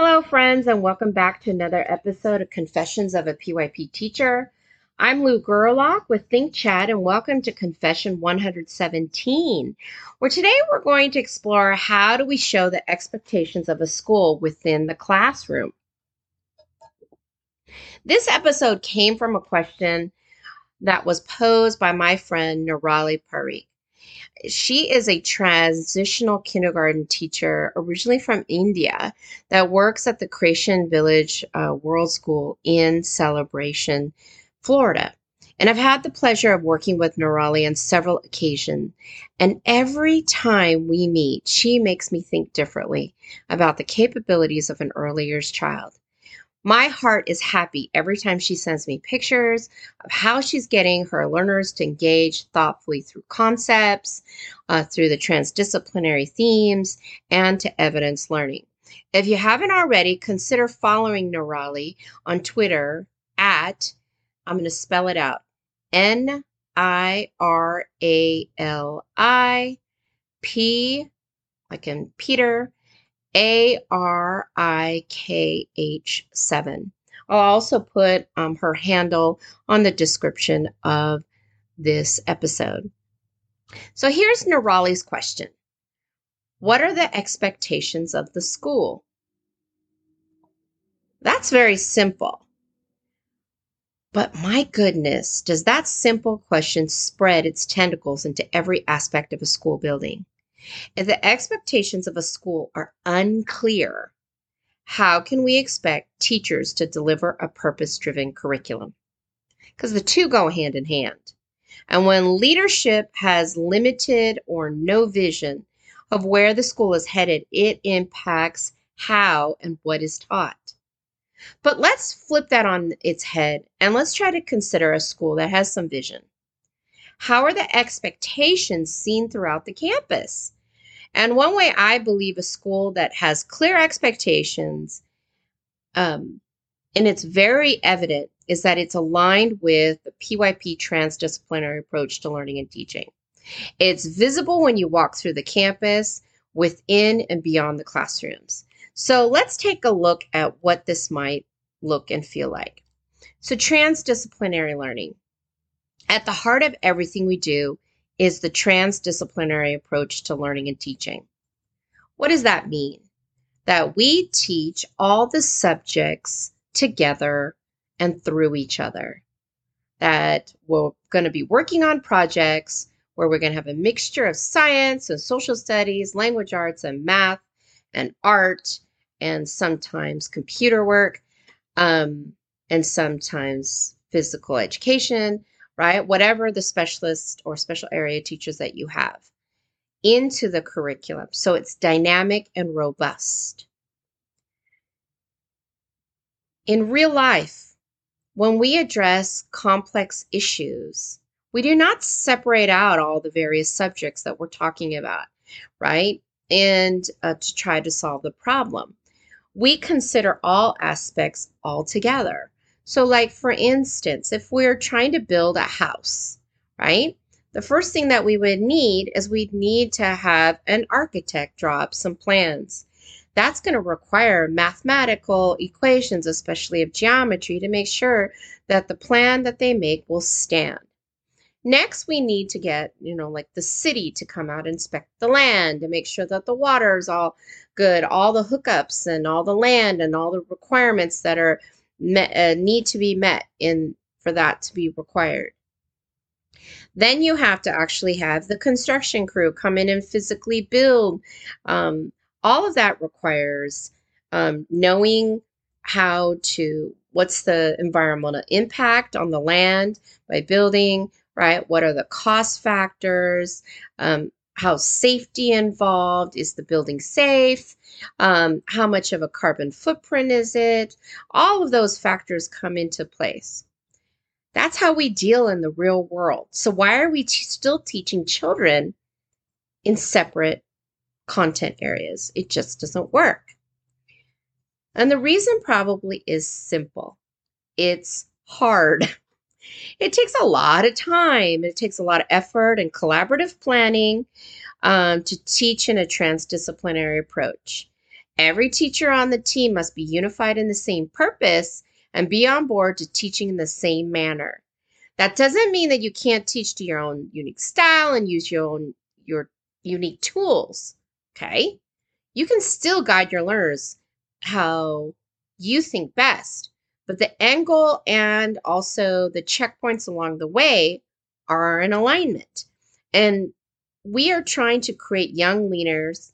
Hello, friends, and welcome back to another episode of Confessions of a PYP Teacher. I'm Lou Gerlach with Think Chat, and welcome to Confession 117, where today we're going to explore how do we show the expectations of a school within the classroom. This episode came from a question that was posed by my friend Nirali Parikh she is a transitional kindergarten teacher originally from India that works at the Creation Village uh, World School in Celebration, Florida. And I've had the pleasure of working with Nirali on several occasions. And every time we meet, she makes me think differently about the capabilities of an early years child. My heart is happy every time she sends me pictures of how she's getting her learners to engage thoughtfully through concepts, uh, through the transdisciplinary themes, and to evidence learning. If you haven't already, consider following Nirali on Twitter at, I'm going to spell it out, N I R A L I P, like in Peter, a R I K H 7. I'll also put um, her handle on the description of this episode. So here's Nirali's question What are the expectations of the school? That's very simple. But my goodness, does that simple question spread its tentacles into every aspect of a school building? If the expectations of a school are unclear, how can we expect teachers to deliver a purpose driven curriculum? Because the two go hand in hand. And when leadership has limited or no vision of where the school is headed, it impacts how and what is taught. But let's flip that on its head and let's try to consider a school that has some vision. How are the expectations seen throughout the campus? And one way I believe a school that has clear expectations, um, and it's very evident, is that it's aligned with the PYP transdisciplinary approach to learning and teaching. It's visible when you walk through the campus, within and beyond the classrooms. So let's take a look at what this might look and feel like. So, transdisciplinary learning. At the heart of everything we do is the transdisciplinary approach to learning and teaching. What does that mean? That we teach all the subjects together and through each other. That we're going to be working on projects where we're going to have a mixture of science and social studies, language arts and math and art, and sometimes computer work, um, and sometimes physical education, right? Whatever the specialist or special area teachers that you have into the curriculum. So it's dynamic and robust. In real life, when we address complex issues, we do not separate out all the various subjects that we're talking about, right? And uh, to try to solve the problem. We consider all aspects all together. So, like for instance, if we're trying to build a house, right? The first thing that we would need is we'd need to have an architect draw up some plans. That's going to require mathematical equations, especially of geometry, to make sure that the plan that they make will stand. Next, we need to get, you know, like the city to come out and inspect the land to make sure that the water is all good, all the hookups and all the land and all the requirements that are met, uh, need to be met in for that to be required. Then you have to actually have the construction crew come in and physically build. Um, all of that requires um, knowing how to what's the environmental impact on the land by building right what are the cost factors um, how safety involved? Is the building safe? Um, how much of a carbon footprint is it? All of those factors come into place. That's how we deal in the real world. So why are we t- still teaching children in separate content areas? It just doesn't work. And the reason probably is simple. It's hard it takes a lot of time. It takes a lot of effort and collaborative planning um, to teach in a transdisciplinary approach. Every teacher on the team must be unified in the same purpose and be on board to teaching in the same manner. That doesn't mean that you can't teach to your own unique style and use your own your unique tools. Okay? You can still guide your learners how you think best, but the goal and also the checkpoints along the way are in alignment. And we are trying to create young leaners,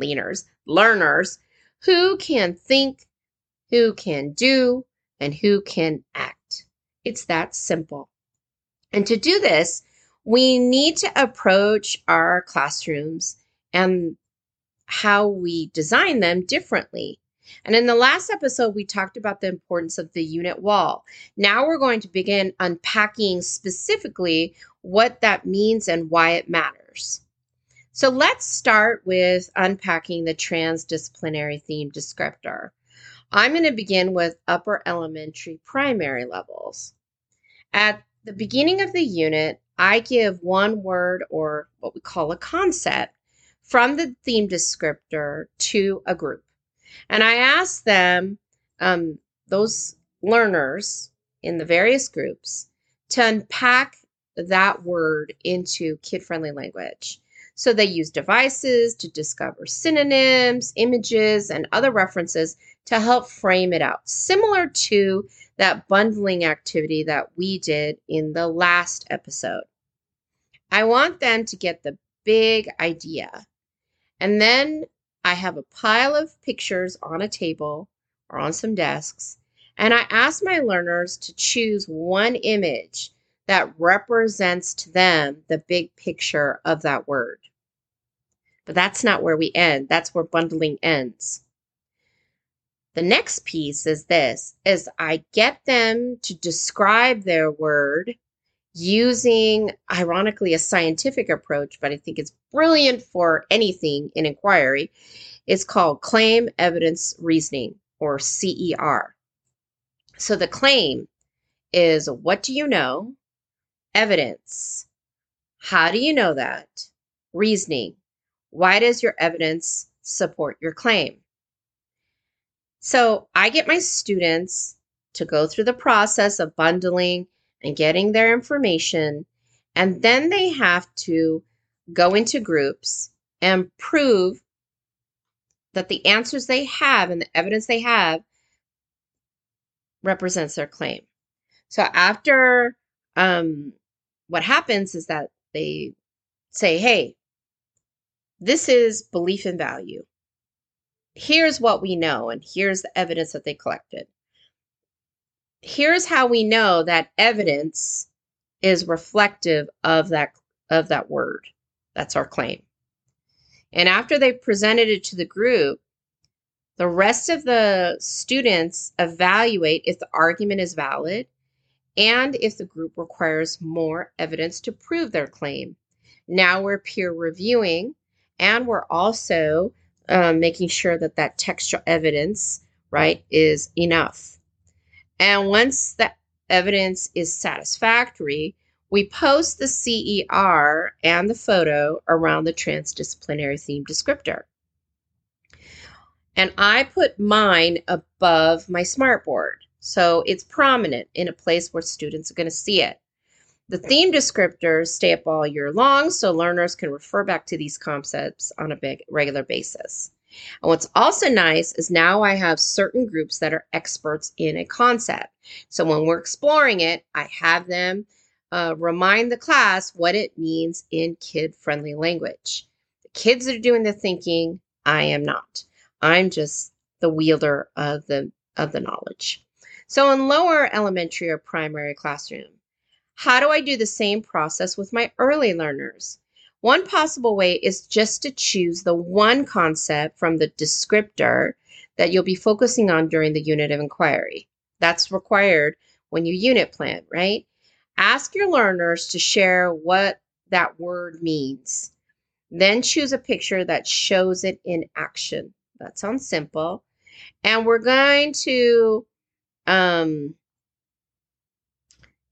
leaners, learners who can think, who can do, and who can act. It's that simple. And to do this, we need to approach our classrooms and how we design them differently. And in the last episode, we talked about the importance of the unit wall. Now we're going to begin unpacking specifically what that means and why it matters. So let's start with unpacking the transdisciplinary theme descriptor. I'm going to begin with upper elementary primary levels. At the beginning of the unit, I give one word or what we call a concept from the theme descriptor to a group. And I asked them, um, those learners in the various groups, to unpack that word into kid friendly language. So they use devices to discover synonyms, images, and other references to help frame it out, similar to that bundling activity that we did in the last episode. I want them to get the big idea. And then I have a pile of pictures on a table or on some desks, and I ask my learners to choose one image that represents to them the big picture of that word. But that's not where we end. That's where bundling ends. The next piece is this is I get them to describe their word using ironically a scientific approach, but I think it's brilliant for anything in inquiry. It's called claim evidence reasoning or CER. So the claim is what do you know? Evidence. How do you know that? Reasoning. Why does your evidence support your claim? So I get my students to go through the process of bundling and getting their information, and then they have to go into groups and prove that the answers they have and the evidence they have represents their claim. So after um, what happens is that they say, hey, this is belief in value here's what we know, and here's the evidence that they collected. Here's how we know that evidence is reflective of that of that word. That's our claim. And after they presented it to the group, the rest of the students evaluate if the argument is valid and if the group requires more evidence to prove their claim. Now we're peer reviewing and we're also um, making sure that that textual evidence, right, is enough. And once the evidence is satisfactory, we post the CER and the photo around the transdisciplinary theme descriptor. And I put mine above my smartboard. So it's prominent in a place where students are going to see it. The theme descriptors stay up all year long, so learners can refer back to these concepts on a big, regular basis. And what's also nice is now I have certain groups that are experts in a concept. So when we're exploring it, I have them uh, remind the class what it means in kid friendly language. The kids are doing the thinking, I am not. I'm just the wielder of the of the knowledge. So in lower elementary or primary classroom, how do I do the same process with my early learners? One possible way is just to choose the one concept from the descriptor that you'll be focusing on during the unit of inquiry. That's required when you unit plan, right? Ask your learners to share what that word means. Then choose a picture that shows it in action. That sounds simple. And we're going to um,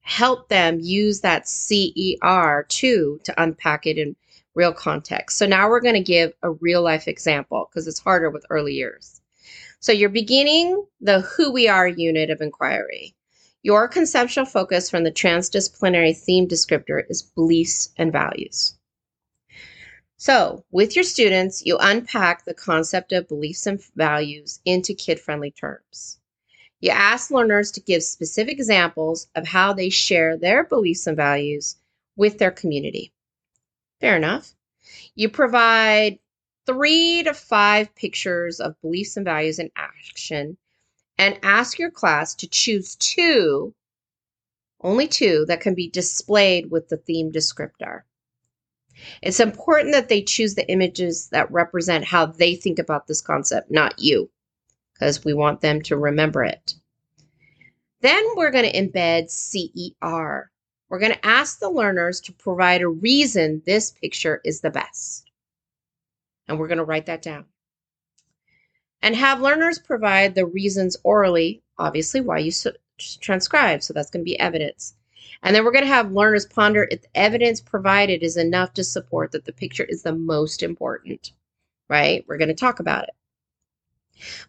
help them use that CER too to unpack it in real context. So now we're going to give a real life example because it's harder with early years. So you're beginning the who we are unit of inquiry. Your conceptual focus from the transdisciplinary theme descriptor is beliefs and values. So, with your students, you unpack the concept of beliefs and values into kid friendly terms. You ask learners to give specific examples of how they share their beliefs and values with their community. Fair enough. You provide three to five pictures of beliefs and values in action and ask your class to choose two, only two, that can be displayed with the theme descriptor. It's important that they choose the images that represent how they think about this concept, not you, because we want them to remember it. Then we're going to embed CER. We're going to ask the learners to provide a reason this picture is the best. And we're going to write that down and have learners provide the reasons orally, obviously, why you transcribe. So that's going to be evidence. And then we're going to have learners ponder if the evidence provided is enough to support that the picture is the most important, right? We're going to talk about it.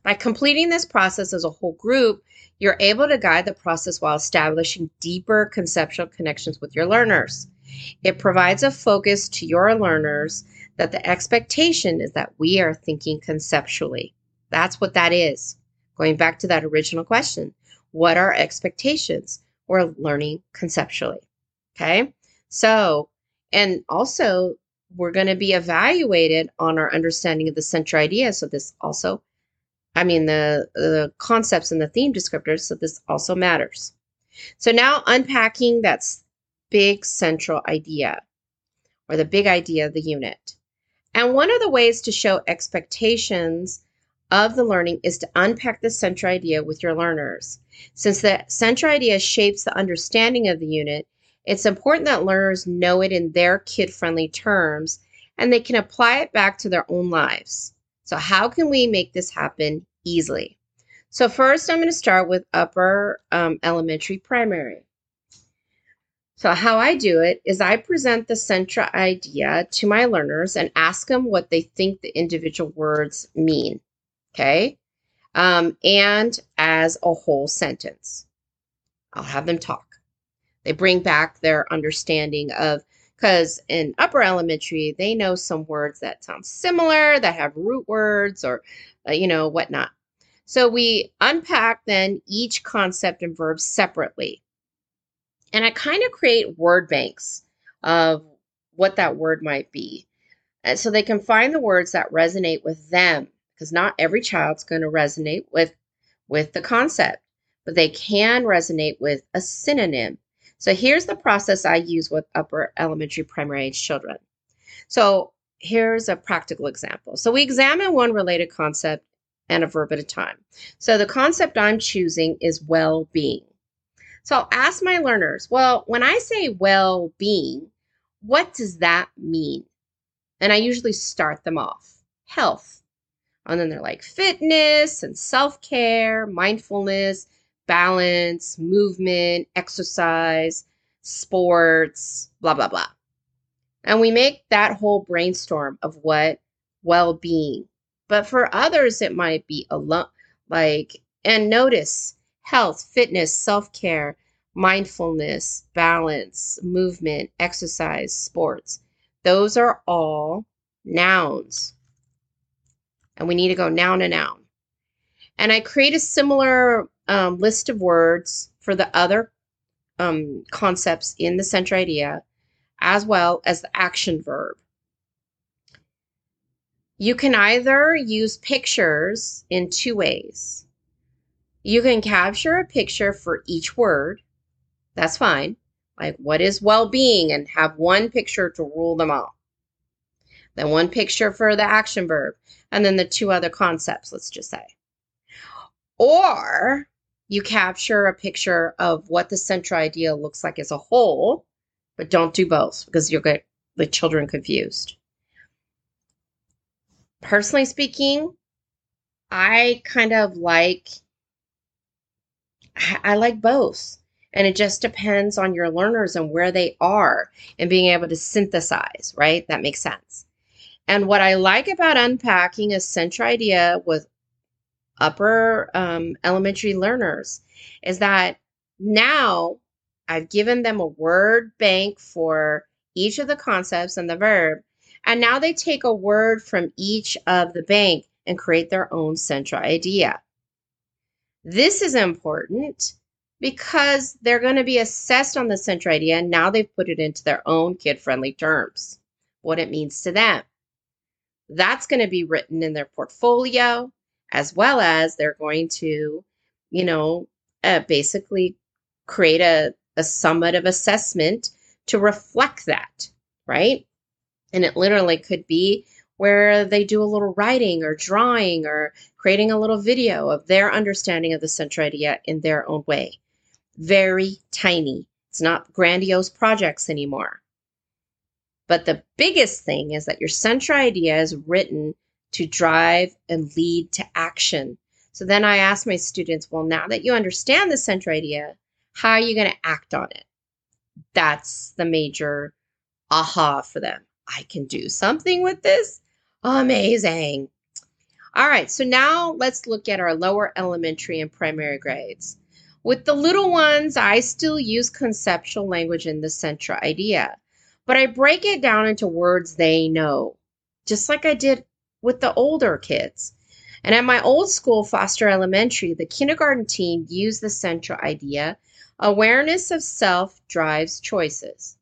By completing this process as a whole group, you're able to guide the process while establishing deeper conceptual connections with your learners. It provides a focus to your learners that the expectation is that we are thinking conceptually. That's what that is. Going back to that original question what are expectations? We're learning conceptually. Okay. So, and also, we're going to be evaluated on our understanding of the central idea. So, this also, I mean, the, the concepts and the theme descriptors. So, this also matters. So, now unpacking that big central idea or the big idea of the unit. And one of the ways to show expectations of the learning is to unpack the central idea with your learners. Since the central idea shapes the understanding of the unit, it's important that learners know it in their kid friendly terms and they can apply it back to their own lives. So, how can we make this happen easily? So, first, I'm going to start with upper um, elementary primary. So, how I do it is I present the central idea to my learners and ask them what they think the individual words mean. Okay. Um, and as a whole sentence. I'll have them talk. They bring back their understanding of, because in upper elementary, they know some words that sound similar, that have root words or, uh, you know, whatnot. So we unpack then each concept and verb separately. And I kind of create word banks of what that word might be. And so they can find the words that resonate with them because not every child's going to resonate with with the concept, but they can resonate with a synonym. So here's the process I use with upper elementary primary age children. So here's a practical example. So we examine one related concept and a verb at a time. So the concept I'm choosing is well-being. So I'll ask my learners, well, when I say well-being, what does that mean? And I usually start them off. Health, and then they're like fitness and self care, mindfulness, balance, movement, exercise, sports, blah, blah, blah. And we make that whole brainstorm of what well being. But for others, it might be a lot like, and notice health, fitness, self care, mindfulness, balance, movement, exercise, sports. Those are all nouns and we need to go noun to noun. And I create a similar um, list of words for the other um, concepts in the center idea, as well as the action verb. You can either use pictures in two ways. You can capture a picture for each word. That's fine. Like, what is well being? And have one picture to rule them all then one picture for the action verb, and then the two other concepts, let's just say. Or you capture a picture of what the central idea looks like as a whole, but don't do both because you'll get the children confused. Personally speaking, I kind of like I like both. And it just depends on your learners and where they are and being able to synthesize, right? That makes sense. And what I like about unpacking a central idea with upper um, elementary learners is that now I've given them a word bank for each of the concepts and the verb. And now they take a word from each of the bank and create their own central idea. This is important because they're going to be assessed on the central idea and now they've put it into their own kid friendly terms, what it means to them. That's going to be written in their portfolio as well as they're going to, you know, uh, basically create a, a summative assessment to reflect that, right? And it literally could be where they do a little writing or drawing or creating a little video of their understanding of the central idea in their own way. Very tiny. It's not grandiose projects anymore. But the biggest thing is that your central idea is written to drive and lead to action. So then I ask my students, well, now that you understand the central idea, how are you going to act on it? That's the major aha for them. I can do something with this. Amazing. All right, so now let's look at our lower elementary and primary grades. With the little ones, I still use conceptual language in the central idea, but I break it down into words they know, just like I did with the older kids. And at my old school, Foster Elementary, the kindergarten team used the central idea awareness of self drives choices.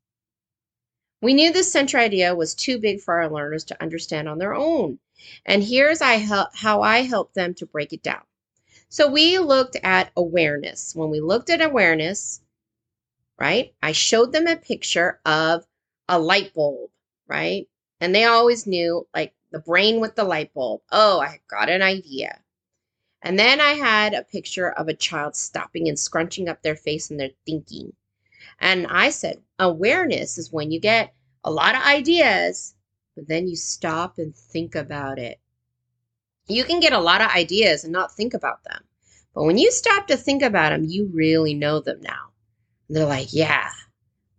We knew this central idea was too big for our learners to understand on their own. And here's I how I help them to break it down. So we looked at awareness. When we looked at awareness, right, I showed them a picture of a light bulb, right? And they always knew, like, the brain with the light bulb. Oh, I got an idea. And then I had a picture of a child stopping and scrunching up their face and they're thinking. And I said, awareness is when you get a lot of ideas, but then you stop and think about it. You can get a lot of ideas and not think about them. But when you stop to think about them, you really know them now. And they're like, yeah,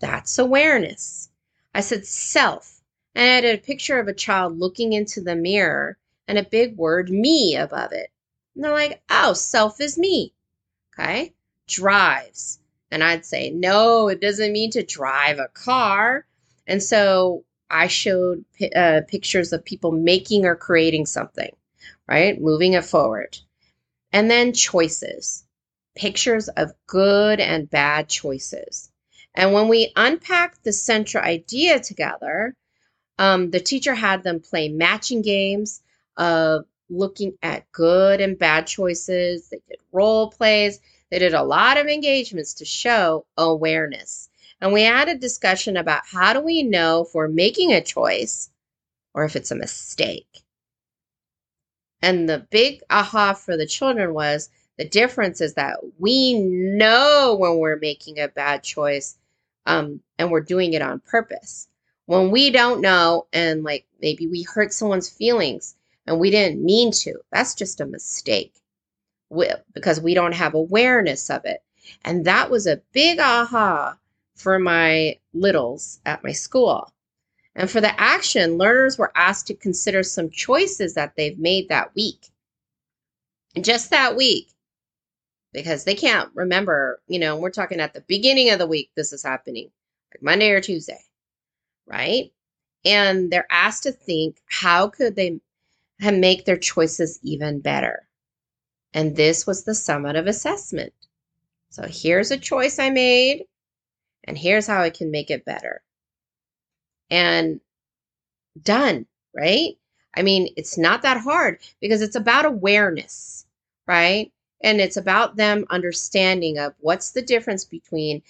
that's awareness. I said self. And I had a picture of a child looking into the mirror and a big word, me, above it. And they're like, oh, self is me. Okay. Drives. And I'd say, no, it doesn't mean to drive a car. And so I showed uh, pictures of people making or creating something, right? Moving it forward. And then choices, pictures of good and bad choices. And when we unpack the central idea together, um, the teacher had them play matching games of looking at good and bad choices. They did role plays. They did a lot of engagements to show awareness. And we had a discussion about how do we know if we're making a choice or if it's a mistake. And the big aha for the children was the difference is that we know when we're making a bad choice um, and we're doing it on purpose. When we don't know and like maybe we hurt someone's feelings and we didn't mean to, that's just a mistake because we don't have awareness of it. And that was a big aha for my littles at my school. And for the action, learners were asked to consider some choices that they've made that week. Just that week. Because they can't remember, you know, we're talking at the beginning of the week this is happening, like Monday or Tuesday, right? And they're asked to think how could they make their choices even better? And this was the summit of assessment. So here's a choice I made, and here's how I can make it better. And done, right? I mean, it's not that hard because it's about awareness, right? And it's about them understanding of what's the difference between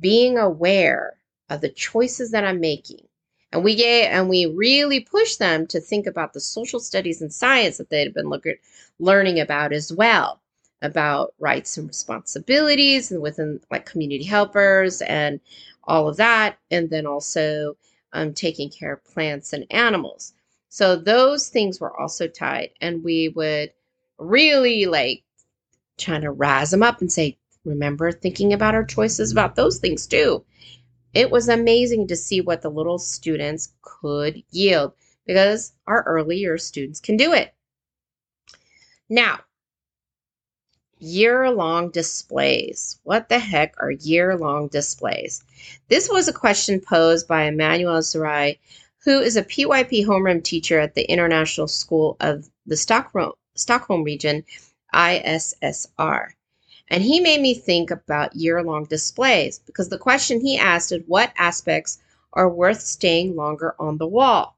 being aware of the choices that I'm making and we get and we really push them to think about the social studies and science that they've been looking learning about as well about rights and responsibilities and within like community helpers and all of that and then also um, taking care of plants and animals so those things were also tied and we would really like trying to rise them up and say remember thinking about our choices about those things too. It was amazing to see what the little students could yield because our earlier students can do it. Now, year long displays. What the heck are year long displays? This was a question posed by Emmanouil Zerai, who is a PYP homeroom teacher at the International School of the Stockholm, Stockholm region, ISSR. And he made me think about year long displays because the question he asked is what aspects are worth staying longer on the wall?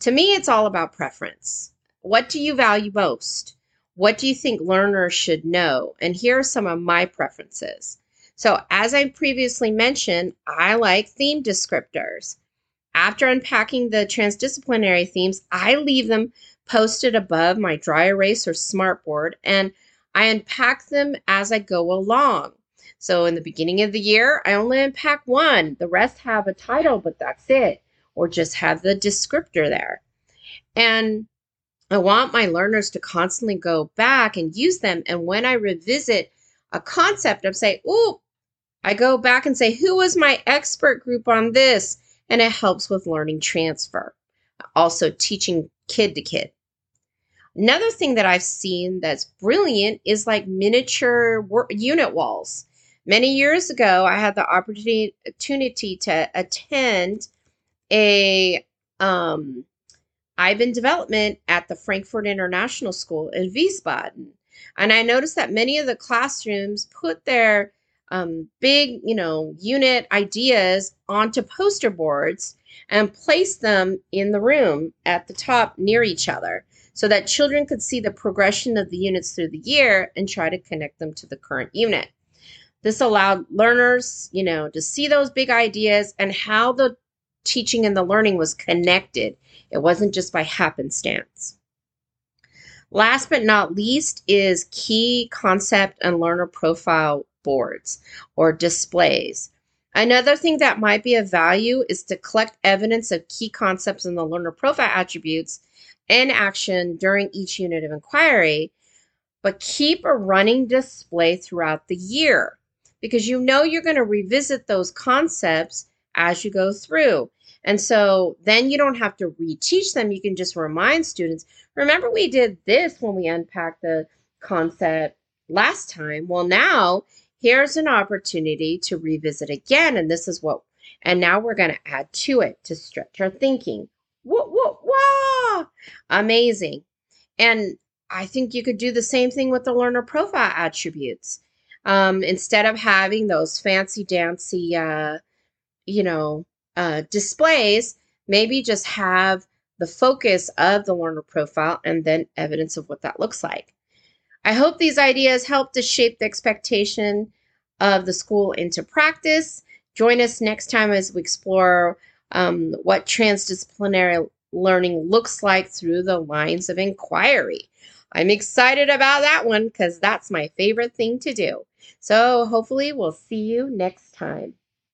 To me, it's all about preference. What do you value most? What do you think learners should know? And here are some of my preferences. So, as I previously mentioned, I like theme descriptors. After unpacking the transdisciplinary themes, I leave them posted above my dry erase or smartboard and I unpack them as I go along. So in the beginning of the year, I only unpack one. The rest have a title, but that's it, or just have the descriptor there. And I want my learners to constantly go back and use them. And when I revisit a concept, I'm saying, "Ooh," I go back and say, "Who was my expert group on this?" And it helps with learning transfer. Also, teaching kid to kid. Another thing that I've seen that's brilliant is like miniature unit walls. Many years ago, I had the opportunity to attend a um, IBIN development at the Frankfurt International School in Wiesbaden. And I noticed that many of the classrooms put their um, big, you know, unit ideas onto poster boards and placed them in the room at the top near each other so that children could see the progression of the units through the year and try to connect them to the current unit. This allowed learners, you know, to see those big ideas and how the teaching and the learning was connected. It wasn't just by happenstance. Last but not least is key concept and learner profile boards or displays. Another thing that might be of value is to collect evidence of key concepts and the learner profile attributes in action during each unit of inquiry, but keep a running display throughout the year because you know you're going to revisit those concepts as you go through. And so then you don't have to reteach them. You can just remind students remember, we did this when we unpacked the concept last time. Well, now here's an opportunity to revisit again. And this is what, and now we're going to add to it to stretch our thinking. Whoa, whoa, Amazing. And I think you could do the same thing with the learner profile attributes. Um, instead of having those fancy dancy, uh, you know, uh, displays, maybe just have the focus of the learner profile and then evidence of what that looks like. I hope these ideas help to shape the expectation of the school into practice. Join us next time as we explore um, what transdisciplinary learning looks like through the lines of inquiry. I'm excited about that one because that's my favorite thing to do. So, hopefully, we'll see you next time.